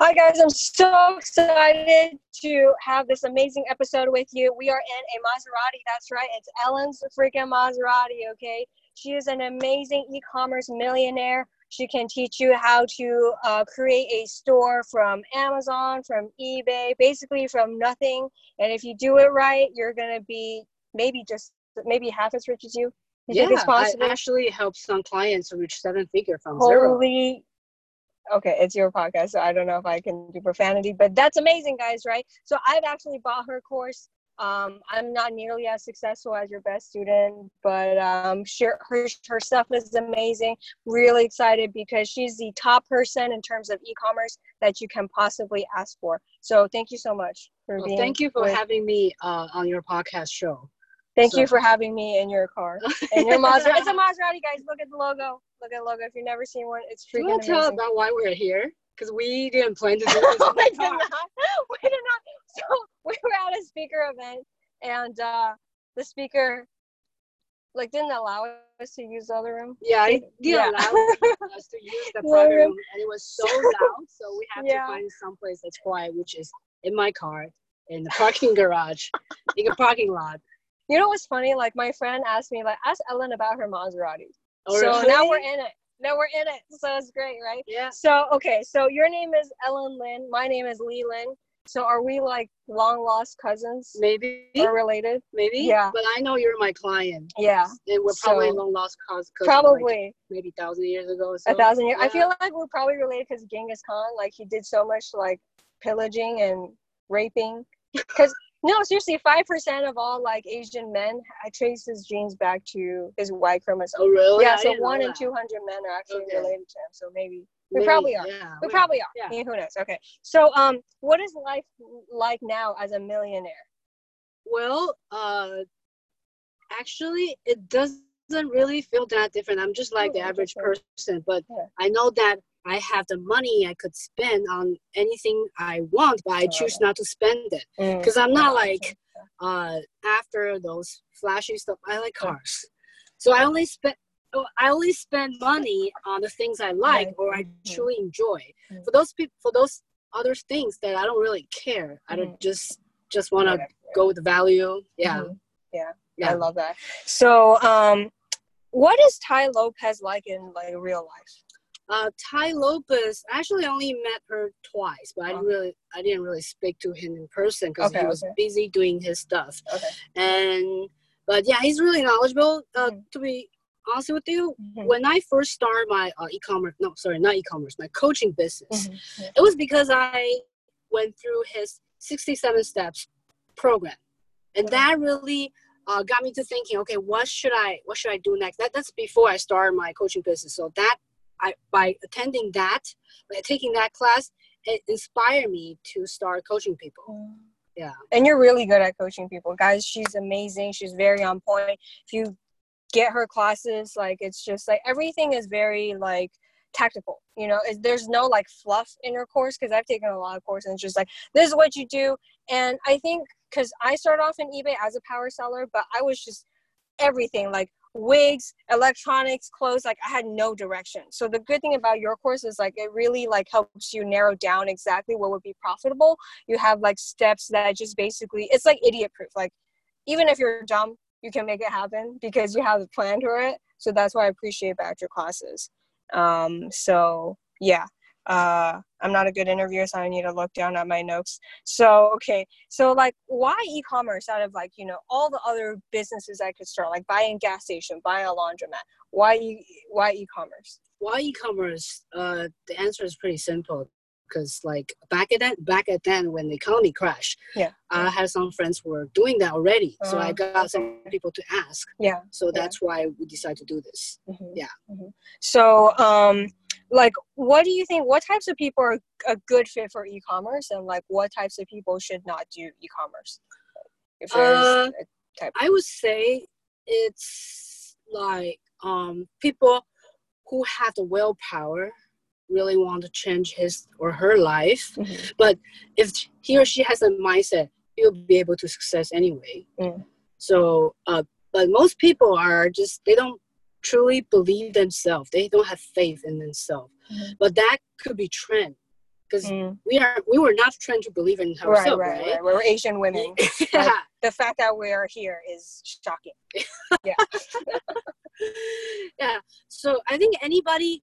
Hi, guys. I'm so excited to have this amazing episode with you. We are in a Maserati. That's right. It's Ellen's freaking Maserati, okay? She is an amazing e commerce millionaire. She can teach you how to uh, create a store from Amazon, from eBay, basically from nothing. And if you do it right, you're going to be maybe just maybe half as rich as you. you yeah, I actually help some clients reach seven figure from Holy zero okay, it's your podcast, so I don't know if I can do profanity, but that's amazing, guys, right? So I've actually bought her course. Um, I'm not nearly as successful as your best student, but um, her, her stuff is amazing. Really excited because she's the top person in terms of e-commerce that you can possibly ask for. So thank you so much for well, being. Thank you for with, having me uh, on your podcast show. Thank so. you for having me in your car. In your Maserati. it's a Maserati, guys. Look at the logo. Look at the logo. If you've never seen one, it's freaking. Do you want to tell about why we're here? Because we didn't plan to do this. we did not. We did not. So we were at a speaker event, and uh, the speaker like didn't allow us to use the other room. Yeah, it didn't yeah. allow us to use the private room, and it was so loud. So we had yeah. to find some place that's quiet, which is in my car, in the parking garage, in a parking lot. You know what's funny? Like my friend asked me, like, ask Ellen about her Maserati. Oh, so really? now we're in it. Now we're in it. So it's great, right? Yeah. So okay, so your name is Ellen Lin. My name is Lee Lin. So are we like long lost cousins? Maybe. Or related? Maybe. Yeah. But I know you're my client. Yeah. And we're probably so, long lost cousins. Probably. Like maybe a thousand years ago. So. A thousand years. Yeah. I feel like we're probably related because Genghis Khan, like he did so much like pillaging and raping. Because no, seriously, five percent of all like Asian men I trace his genes back to his Y chromosome. Oh, really? Yeah, so one in two hundred men are actually okay. related to him. So maybe we maybe, probably are. Yeah, we probably are. Yeah. who knows? Okay. So, um, what is life like now as a millionaire? Well, uh, actually, it doesn't really feel that different. I'm just like oh, the average person, but yeah. I know that I have the money I could spend on anything I want, but I choose not to spend it because mm. I'm not like uh, after those flashy stuff. I like cars, so I only spend. Oh, I only spend money on the things I like or I mm-hmm. truly enjoy. Mm. For those people, for those other things that I don't really care, I don't just just want to go with the value. Yeah. Mm-hmm. yeah, yeah, I love that. So, um, what is Tai Lopez like in like real life? Uh, Tai Lopez, I actually only met her twice, but I didn't really, I didn't really speak to him in person because okay, he was okay. busy doing his stuff. Okay. And but yeah, he's really knowledgeable. Uh, mm-hmm. To be honest with you, mm-hmm. when I first started my uh, e-commerce, no, sorry, not e-commerce, my coaching business, mm-hmm. yeah. it was because I went through his 67 steps program, and that really uh, got me to thinking, okay, what should I, what should I do next? That, that's before I started my coaching business. So that I, by attending that, by taking that class, it inspired me to start coaching people. Yeah. And you're really good at coaching people. Guys, she's amazing. She's very on point. If you get her classes, like it's just like everything is very like tactical. You know, there's no like fluff in her course because I've taken a lot of courses and it's just like this is what you do. And I think because I started off in eBay as a power seller, but I was just everything like wigs electronics clothes like i had no direction. So the good thing about your course is like it really like helps you narrow down exactly what would be profitable. You have like steps that just basically it's like idiot proof. Like even if you're dumb you can make it happen because you have a plan for it. So that's why i appreciate about your classes. Um so yeah uh, I'm not a good interviewer, so I need to look down at my notes. So, okay, so like, why e-commerce out of like you know all the other businesses I could start, like buying a gas station, buying a laundromat? Why e- why e-commerce? Why e-commerce? Uh, the answer is pretty simple. Because like back at then, back at then when the economy crashed, yeah, I had some friends who were doing that already. Uh, so I uh-huh. got some people to ask. Yeah. So that's yeah. why we decided to do this. Mm-hmm. Yeah. Mm-hmm. So um, like what do you think what types of people are a good fit for e-commerce and like what types of people should not do e-commerce if uh, i would say it's like um, people who have the willpower really want to change his or her life mm-hmm. but if he or she has a mindset he'll be able to success anyway mm. so uh, but most people are just they don't truly believe themselves. They don't have faith in themselves. Mm-hmm. But that could be trend. because mm. we are we were not trained to believe in ourselves, right? right, right. We're Asian women. yeah. Like, the fact that we are here is shocking. yeah. yeah. So I think anybody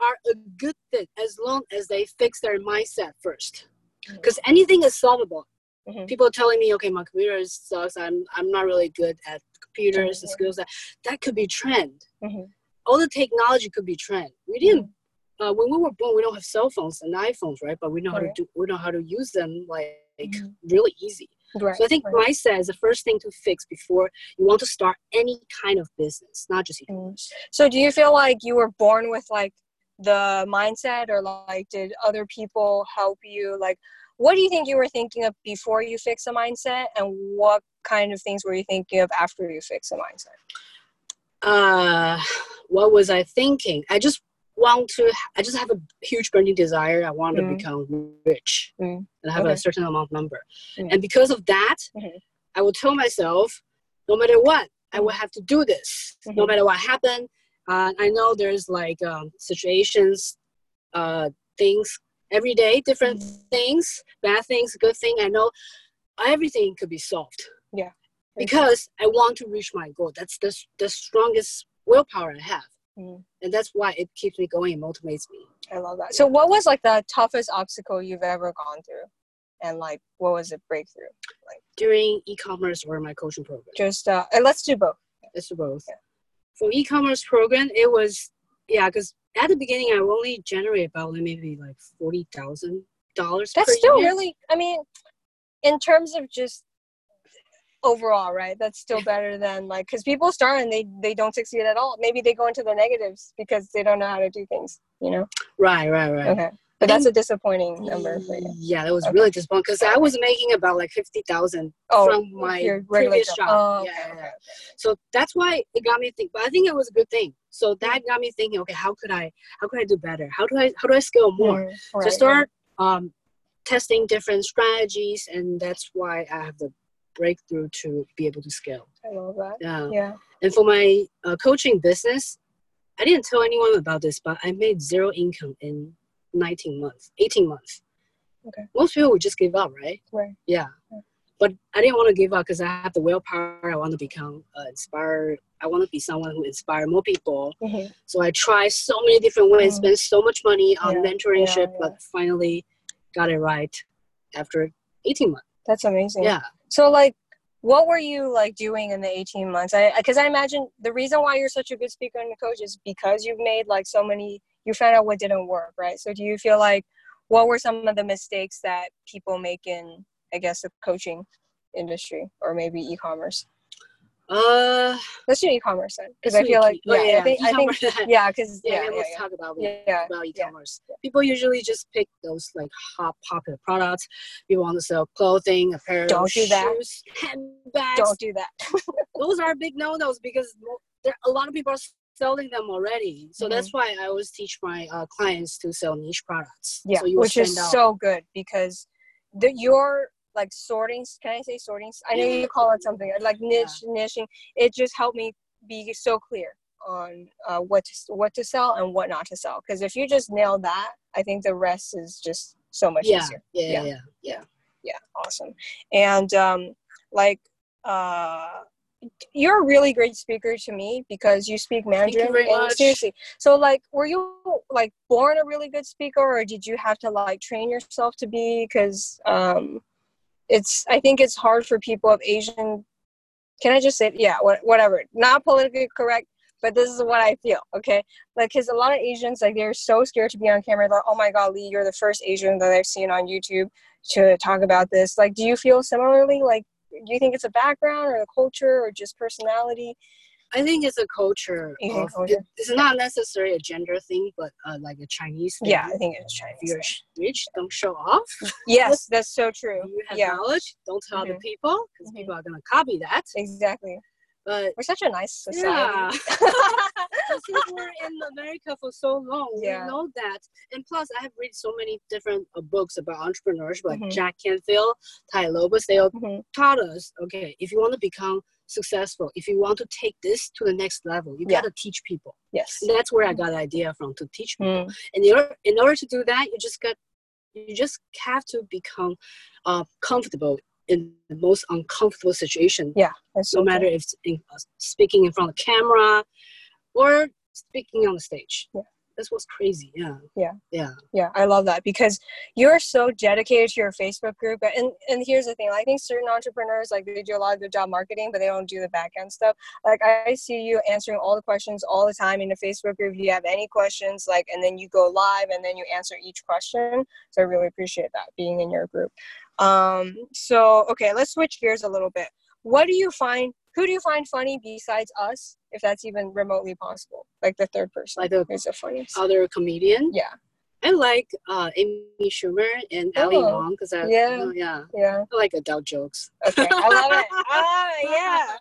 are a good thing as long as they fix their mindset first, because mm-hmm. anything is solvable. Mm-hmm. People telling me, okay, my computer sucks. I'm I'm not really good at computers mm-hmm. and skills. That that could be trend. Mm-hmm. All the technology could be trend. We didn't uh, when we were born, we don't have cell phones and iPhones, right? But we know right. how to do, we know how to use them like mm-hmm. really easy. Right. So I think right. mindset is the first thing to fix before you want to start any kind of business, not just e-commerce. Mm. So do you feel like you were born with like the mindset, or like did other people help you? Like, what do you think you were thinking of before you fix the mindset, and what kind of things were you thinking of after you fix the mindset? Uh, what was I thinking? I just want to i just have a huge burning desire i want mm. to become rich mm. and have okay. a certain amount of number mm. and because of that mm-hmm. i will tell myself no matter what i will have to do this mm-hmm. no matter what happened uh, i know there's like um, situations uh, things every day different things bad things good thing i know everything could be solved yeah because i want to reach my goal that's the, the strongest willpower i have Mm. And that's why it keeps me going and motivates me. I love that. So, what was like the toughest obstacle you've ever gone through? And like, what was a breakthrough? Like during e-commerce or my coaching program? Just uh, let's do both. Let's do both. Yeah. For e-commerce program, it was yeah, because at the beginning I only generate about maybe like forty thousand dollars. That's still year. really. I mean, in terms of just overall right that's still better than like because people start and they they don't succeed at all maybe they go into the negatives because they don't know how to do things you know right right right okay but that's a disappointing number for you. Yeah, that was okay. really disappointing because I was making about like fifty thousand oh, from my previous job. Oh, yeah, okay, okay. So that's why it got me thinking. But I think it was a good thing. So that got me thinking. Okay, how could I? How could I do better? How do I? How do I scale more? Mm, right, so start right. um, testing different strategies, and that's why I have the breakthrough to be able to scale. I love that. Yeah. Yeah. And for my uh, coaching business, I didn't tell anyone about this, but I made zero income in 19 months, 18 months. Okay. Most people would just give up, right? Right. Yeah. But I didn't want to give up because I have the willpower. I want to become uh, inspired. I want to be someone who inspire more people. Mm-hmm. So I tried so many different ways, mm-hmm. spent so much money on yeah. mentorship, yeah, yeah. but finally got it right after 18 months. That's amazing. Yeah. So like what were you like doing in the 18 months? I because I imagine the reason why you're such a good speaker and a coach is because you've made like so many you found out what didn't work, right? So do you feel like what were some of the mistakes that people make in I guess the coaching industry or maybe e-commerce? Uh, let's do e-commerce then, because I feel like yeah, oh, yeah, I think I think yeah, because yeah, yeah, let's yeah, talk about yeah, about e-commerce. People usually just pick those like hot popular products. People want to sell clothing, apparel, don't do that. Shoes, handbags. Don't do that. those are big no-nos because there a lot of people are selling them already. So mm-hmm. that's why I always teach my uh, clients to sell niche products. Yeah, so which is out. so good because the your like sorting can i say sorting i know you call it something like niche yeah. niching it just helped me be so clear on uh, what to what to sell and what not to sell because if you just nail that i think the rest is just so much yeah. easier yeah yeah yeah yeah yeah awesome and um like uh you're a really great speaker to me because you speak Mandarin. You and seriously, so like, were you like born a really good speaker, or did you have to like train yourself to be? Because um, it's I think it's hard for people of Asian. Can I just say yeah, whatever, not politically correct, but this is what I feel. Okay, like because a lot of Asians like they're so scared to be on camera. Like, oh my God, Lee, you're the first Asian that I've seen on YouTube to talk about this. Like, do you feel similarly? Like, do you think it's a background or a culture or just personality? I think it's a culture. Of, culture. It, it's not necessarily a gender thing, but uh, like a Chinese thing. Yeah, I think it's Chinese. If you're rich, don't show off. Yes, that's so true. You have yeah. knowledge, don't tell mm-hmm. other people because mm-hmm. people are gonna copy that. Exactly. But we're such a nice society. Yeah. since we're in America for so long, yeah. we know that. And plus, I have read so many different uh, books about entrepreneurship, like mm-hmm. Jack Canfield, Tai Lopez. They all mm-hmm. taught us, okay, if you want to become successful, if you want to take this to the next level, you yeah. got to teach people. Yes. And that's where I got the idea from to teach people. Mm. And in order, in order to do that, you just got you just have to become uh, comfortable in the most uncomfortable situation. Yeah. No matter if it's in, uh, speaking in front of the camera or speaking on the stage. Yeah this was crazy yeah. Yeah. Yeah. Yeah i love that because you're so dedicated to your facebook group and and here's the thing i think certain entrepreneurs like they do a lot of good job marketing but they don't do the back end stuff. Like i see you answering all the questions all the time in the facebook group. If you have any questions like and then you go live and then you answer each question. So i really appreciate that being in your group. Um so okay let's switch gears a little bit. What do you find who do you find funny besides us if that's even remotely possible like the third person like the who's the funniest other comedian yeah I like uh, Amy Schumer and oh, Ali Wong because I yeah you know, yeah yeah I like adult jokes. Okay, I love it. Ah, yeah.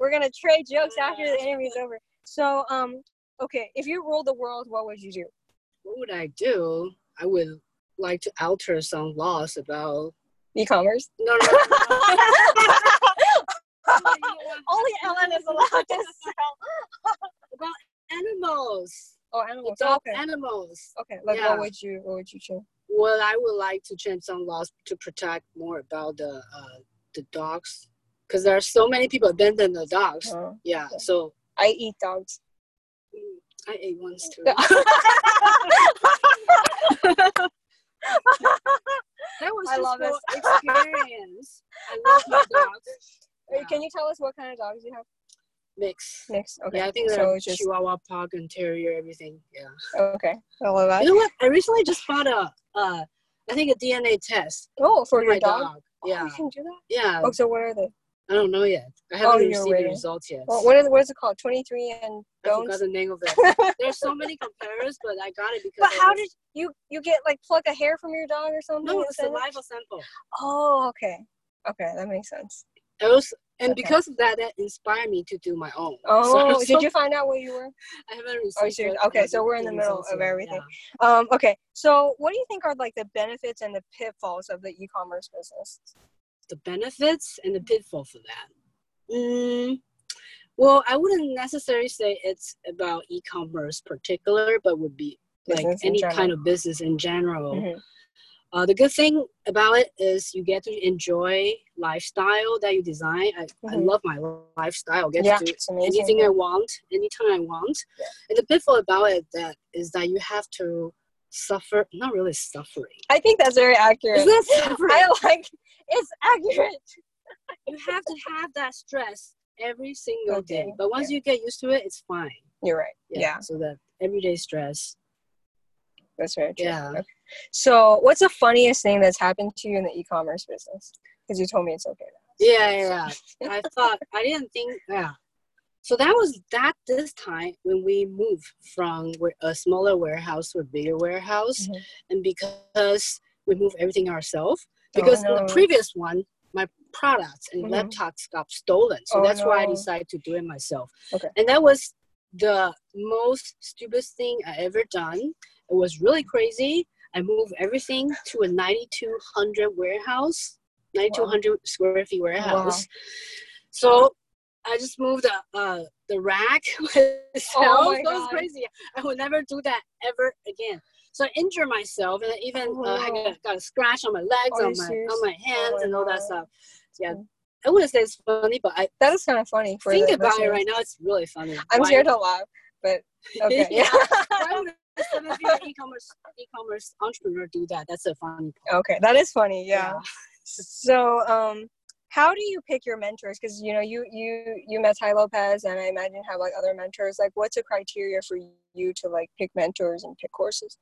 We're gonna trade jokes after the interview's over. So, um, okay, if you ruled the world, what would you do? What would I do? I would like to alter some laws about e-commerce. No, no. no. Only Ellen is allowed to sell. about animals. Oh, animals. Okay. animals. Okay. Like, yeah. what would you? What would you change? Well, I would like to change some laws to protect more about the uh, the dogs, because there are so many people abandon the dogs. Oh, yeah. Okay. So I eat dogs. Mm, I ate once too. that was I love this experience. I love my dogs. Yeah. Can you tell us what kind of dogs you have? Mix. Mix. Okay. Yeah, I think so. Just... Chihuahua, Pug, and Terrier, everything. Yeah. Okay. I love that. You know what? I recently just bought a, uh, I think a DNA test. Oh, for, for your dog? dog. Yeah. Oh, you can do that. Yeah. Oh, so what are they? I don't know yet. I haven't oh, received the results yet. Well, what is what is it called? Twenty three and don't. I forgot the name of it. There's so many comparers, but I got it because. But how was... did you you get like pluck a hair from your dog or something? No, it's a live sample. Oh, okay, okay, that makes sense. And okay. because of that, that inspired me to do my own. Oh, so, did you find out where you were? I haven't received. Oh, okay, so we're in the middle of everything. Yeah. Um, okay, so what do you think are like the benefits and the pitfalls of the e-commerce business? The benefits and the pitfall for that. Mm, well, I wouldn't necessarily say it's about e-commerce particular, but would be business like any kind of business in general. Mm-hmm. Uh, the good thing about it is you get to enjoy lifestyle that you design. I, mm-hmm. I love my lifestyle. Get yeah, to do anything I want, anytime I want. Yeah. And the pitfall about it that is that you have to suffer. Not really suffering. I think that's very accurate. Is that suffering? I like. It's accurate. you have to have that stress every single okay. day. But once you get used to it, it's fine. You're right. Yeah. yeah. So that everyday stress. That's very true. Yeah. Okay. So, what's the funniest thing that's happened to you in the e-commerce business? Because you told me it's okay. Yeah, yeah, yeah. I thought I didn't think. Yeah. So that was that this time when we moved from a smaller warehouse to a bigger warehouse, mm-hmm. and because we moved everything ourselves, because oh, no. the previous one, my products and mm-hmm. laptops got stolen, so oh, that's no. why I decided to do it myself. Okay. And that was the most stupid thing I ever done. It was really crazy. I moved everything to a 9,200 warehouse, 9,200 wow. square feet warehouse. Wow. So I just moved the uh, the rack myself. Oh that was crazy. I will never do that ever again. So I injured myself, and even oh. uh, I got, got, a scratch on my legs, on my on my hands, oh and all that stuff. So yeah, I wouldn't say it's funny, but I that is kind of funny. think about it right now. It's really funny. I'm Why? scared to laugh, but okay. yeah. e-commerce e-commerce entrepreneur do that. That's a funny. Okay, that is funny. Yeah. yeah. So, um, how do you pick your mentors? Because you know you you you met Tai Lopez, and I imagine have like other mentors. Like, what's a criteria for you to like pick mentors and pick courses?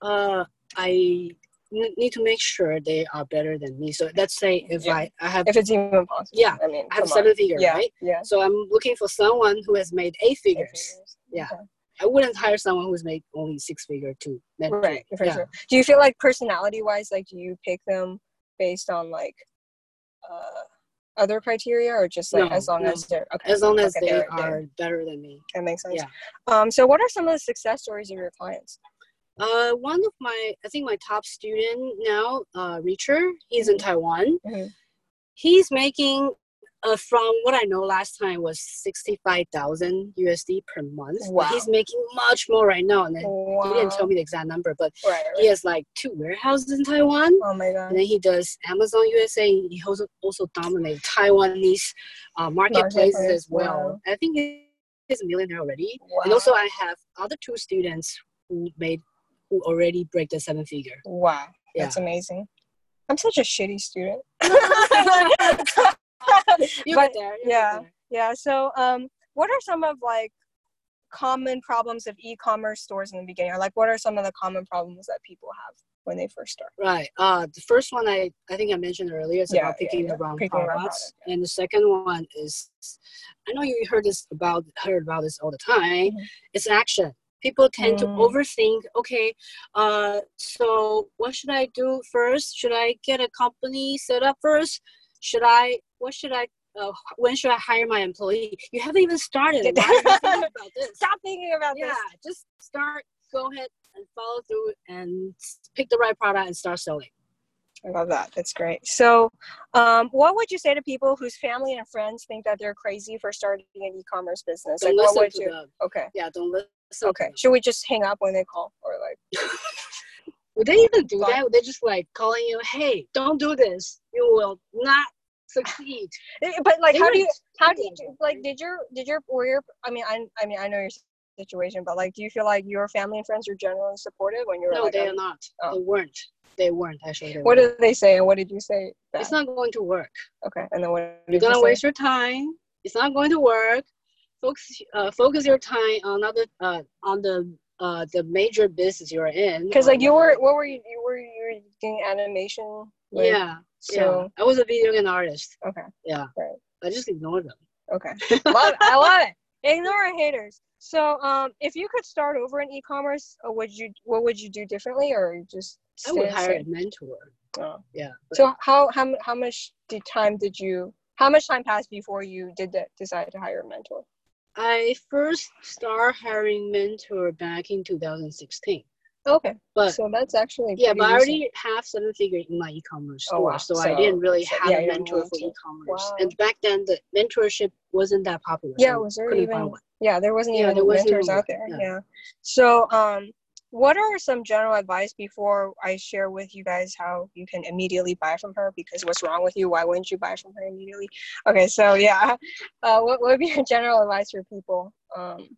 Uh, I need to make sure they are better than me. So let's say if yeah. I, I have if it's even possible. Yeah, I mean I have seven figures, yeah. right? Yeah. So I'm looking for someone who has made eight figures. Eight figures. Yeah. Okay. I wouldn't hire someone who's made only six figure to mentor. Right, for yeah. sure. Do you feel like personality wise, like do you pick them based on like uh, other criteria, or just like no, as long no. as they're okay, as long as okay, they they're, are they're, better than me? That makes sense. Yeah. Um. So, what are some of the success stories of your clients? Uh, one of my, I think my top student now, uh, Reacher, he's mm-hmm. in Taiwan. Mm-hmm. He's making uh, from what I know last time was 65,000 USD per month. Wow. He's making much more right now. And wow. he didn't tell me the exact number, but right, right. he has like two warehouses in Taiwan. Oh my God. And then he does Amazon USA. He also, also dominates Taiwanese uh, marketplaces Marketplace. as well. Wow. I think he's a millionaire already. And also I have other two students who made, who already break the seven figure. Wow. Yeah. That's amazing. I'm such a shitty student. you but, there. You yeah, there. yeah. So, um, what are some of like common problems of e-commerce stores in the beginning? Or like, what are some of the common problems that people have when they first start? Right. Uh, the first one I I think I mentioned earlier is yeah, about picking yeah, yeah. the wrong picking products, product, and the second one is I know you heard this about heard about this all the time. Mm-hmm. It's action people tend mm. to overthink okay uh, so what should i do first should i get a company set up first should i what should i uh, when should i hire my employee you haven't even started about this? stop thinking about yeah, this yeah just start go ahead and follow through and pick the right product and start selling I love that. That's great. So, um, what would you say to people whose family and friends think that they're crazy for starting an e-commerce business? Don't like, what would you? Them. Okay. Yeah, don't listen okay. Should we just hang up when they call or like? Would they even do that? Would they just like calling you, "Hey, don't do this. You will not succeed." Eh, but like, how do you? How do you like? Did your did your were your? I mean, I I mean, I know your situation, but like, do you feel like your family and friends are generally supportive when you're? No, like, they are not. Oh. They weren't. They weren't actually. They what weren't. did they say, and what did you say? Back? It's not going to work. Okay, and then what? You're gonna you waste your time. It's not going to work focus uh, focus your time on other uh, on the uh, the major business you're in. Because like you were, what were you? You were you were doing animation. Like, yeah. So yeah. I was a video game artist. Okay. Yeah. Right. I just ignored them. Okay. love it. I love it. Ignore haters. So, um, if you could start over in e-commerce, uh, would you? What would you do differently, or just? I would hire a mentor. Oh. Yeah. So how how how much did time did you? How much time passed before you did that? Decide to hire a mentor? I first started hiring mentor back in 2016. Okay, but so that's actually yeah. But recent. I already have seven figure in my e-commerce store, oh, wow. so, so, I didn't really have yeah, a mentor for e-commerce. Wow. And back then, the mentorship wasn't that popular. Yeah, so was there even? Yeah, there wasn't yeah, even there wasn't mentors even, out there. Yeah. yeah. So, um, what are some general advice before I share with you guys how you can immediately buy from her? Because what's wrong with you? Why wouldn't you buy from her immediately? Okay, so yeah, uh, what, what would be your general advice for people? Um,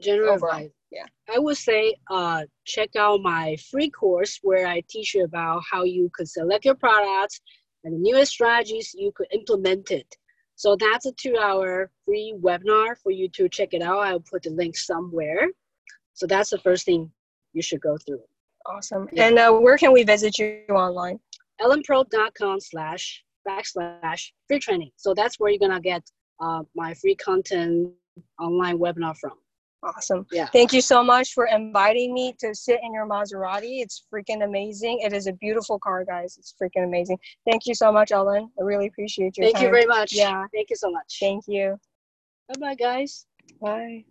general overall? advice. Yeah, I would say uh, check out my free course where I teach you about how you could select your products and the newest strategies you could implement it. So that's a two-hour free webinar for you to check it out. I'll put the link somewhere. So that's the first thing you should go through. Awesome. Yeah. And uh, where can we visit you online? ellenpro.com slash backslash free training. So that's where you're gonna get uh, my free content online webinar from. Awesome. Yeah. Thank you so much for inviting me to sit in your Maserati. It's freaking amazing. It is a beautiful car, guys. It's freaking amazing. Thank you so much, Ellen. I really appreciate your Thank time. you very much. Yeah. Thank you so much. Thank you. Bye bye, guys. Bye.